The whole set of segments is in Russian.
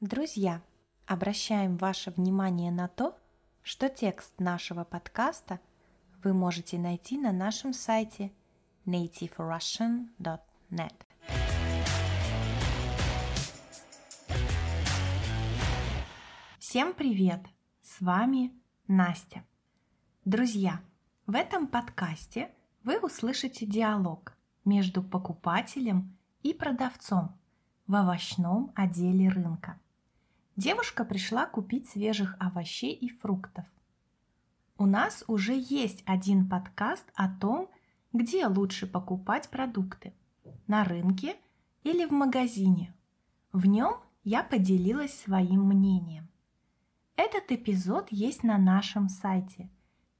Друзья, обращаем ваше внимание на то, что текст нашего подкаста вы можете найти на нашем сайте nativerussian.net. Всем привет! С вами Настя. Друзья, в этом подкасте вы услышите диалог между покупателем и продавцом в овощном отделе рынка. Девушка пришла купить свежих овощей и фруктов. У нас уже есть один подкаст о том, где лучше покупать продукты – на рынке или в магазине. В нем я поделилась своим мнением. Этот эпизод есть на нашем сайте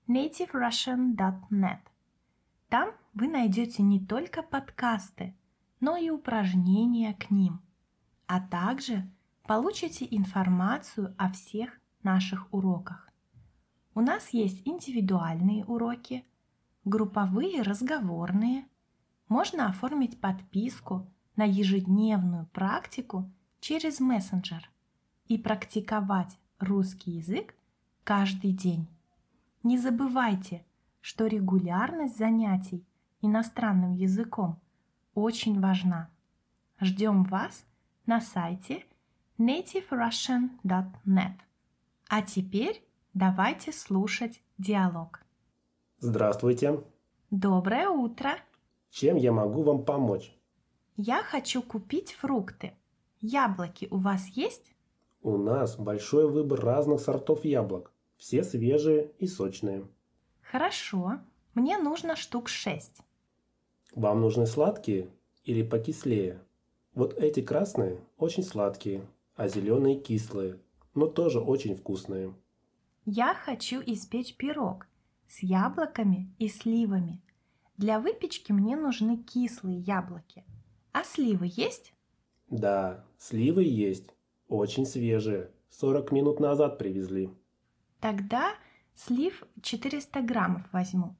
nativerussian.net. Там вы найдете не только подкасты, но и упражнения к ним, а также получите информацию о всех наших уроках. У нас есть индивидуальные уроки, групповые разговорные. Можно оформить подписку на ежедневную практику через мессенджер и практиковать русский язык каждый день. Не забывайте, что регулярность занятий иностранным языком очень важна. Ждем вас на сайте nativerussian.net. А теперь давайте слушать диалог. Здравствуйте. Доброе утро. Чем я могу вам помочь? Я хочу купить фрукты. Яблоки у вас есть? У нас большой выбор разных сортов яблок. Все свежие и сочные. Хорошо. Мне нужно штук шесть. Вам нужны сладкие или покислее? Вот эти красные очень сладкие, а зеленые кислые, но тоже очень вкусные. Я хочу испечь пирог с яблоками и сливами. Для выпечки мне нужны кислые яблоки. А сливы есть? Да, сливы есть. Очень свежие. 40 минут назад привезли. Тогда слив 400 граммов возьму.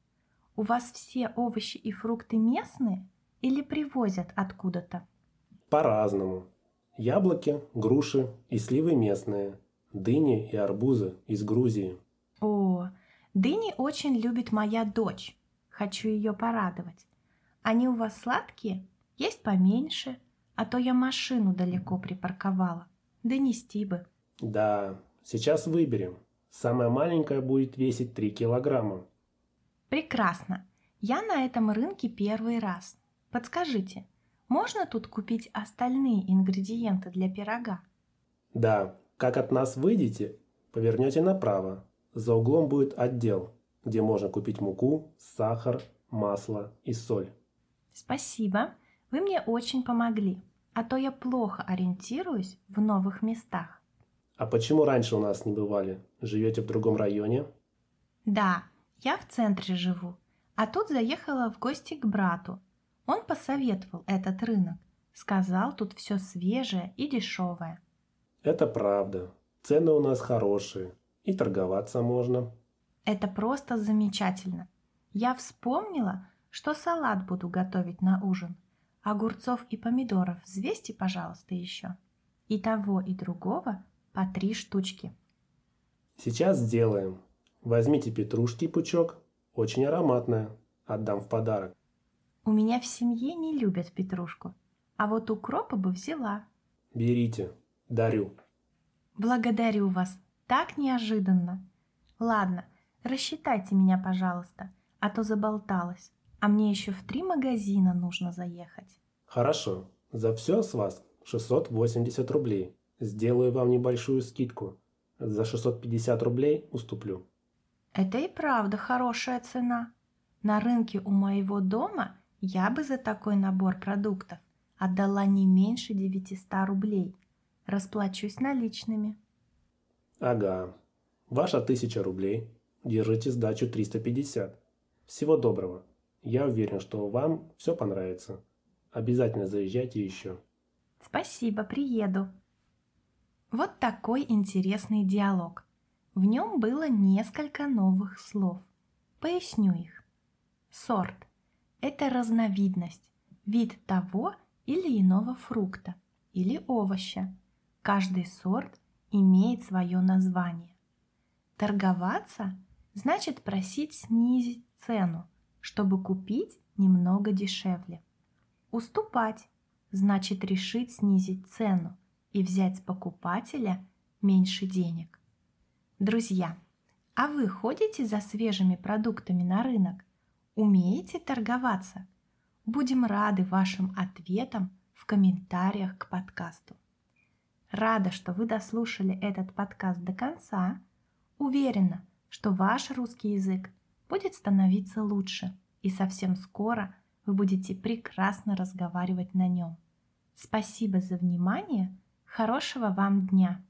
У вас все овощи и фрукты местные или привозят откуда-то? По-разному. Яблоки, груши и сливы местные. Дыни и арбузы из Грузии. О, дыни очень любит моя дочь. Хочу ее порадовать. Они у вас сладкие? Есть поменьше, а то я машину далеко припарковала. Донести бы. Да, сейчас выберем. Самая маленькая будет весить 3 килограмма. Прекрасно. Я на этом рынке первый раз. Подскажите, можно тут купить остальные ингредиенты для пирога? Да, как от нас выйдете, повернете направо. За углом будет отдел, где можно купить муку, сахар, масло и соль. Спасибо, вы мне очень помогли, а то я плохо ориентируюсь в новых местах. А почему раньше у нас не бывали? Живете в другом районе? Да, я в центре живу, а тут заехала в гости к брату. Он посоветовал этот рынок. Сказал, тут все свежее и дешевое. Это правда. Цены у нас хорошие. И торговаться можно. Это просто замечательно. Я вспомнила, что салат буду готовить на ужин. Огурцов и помидоров взвесьте, пожалуйста, еще. И того, и другого по три штучки. Сейчас сделаем. Возьмите петрушки пучок. Очень ароматная. Отдам в подарок. У меня в семье не любят петрушку, а вот укропа бы взяла. Берите, дарю. Благодарю вас, так неожиданно. Ладно, рассчитайте меня, пожалуйста, а то заболталась. А мне еще в три магазина нужно заехать. Хорошо, за все с вас 680 рублей. Сделаю вам небольшую скидку. За 650 рублей уступлю. Это и правда хорошая цена. На рынке у моего дома я бы за такой набор продуктов отдала не меньше 900 рублей. Расплачусь наличными. Ага. Ваша тысяча рублей. Держите сдачу 350. Всего доброго. Я уверен, что вам все понравится. Обязательно заезжайте еще. Спасибо, приеду. Вот такой интересный диалог. В нем было несколько новых слов. Поясню их. Сорт это разновидность, вид того или иного фрукта или овоща, Каждый сорт имеет свое название. Торговаться значит просить снизить цену, чтобы купить немного дешевле. Уступать значит решить снизить цену и взять с покупателя меньше денег. Друзья, а вы ходите за свежими продуктами на рынок? Умеете торговаться? Будем рады вашим ответам в комментариях к подкасту. Рада, что вы дослушали этот подкаст до конца. Уверена, что ваш русский язык будет становиться лучше, и совсем скоро вы будете прекрасно разговаривать на нем. Спасибо за внимание. Хорошего вам дня!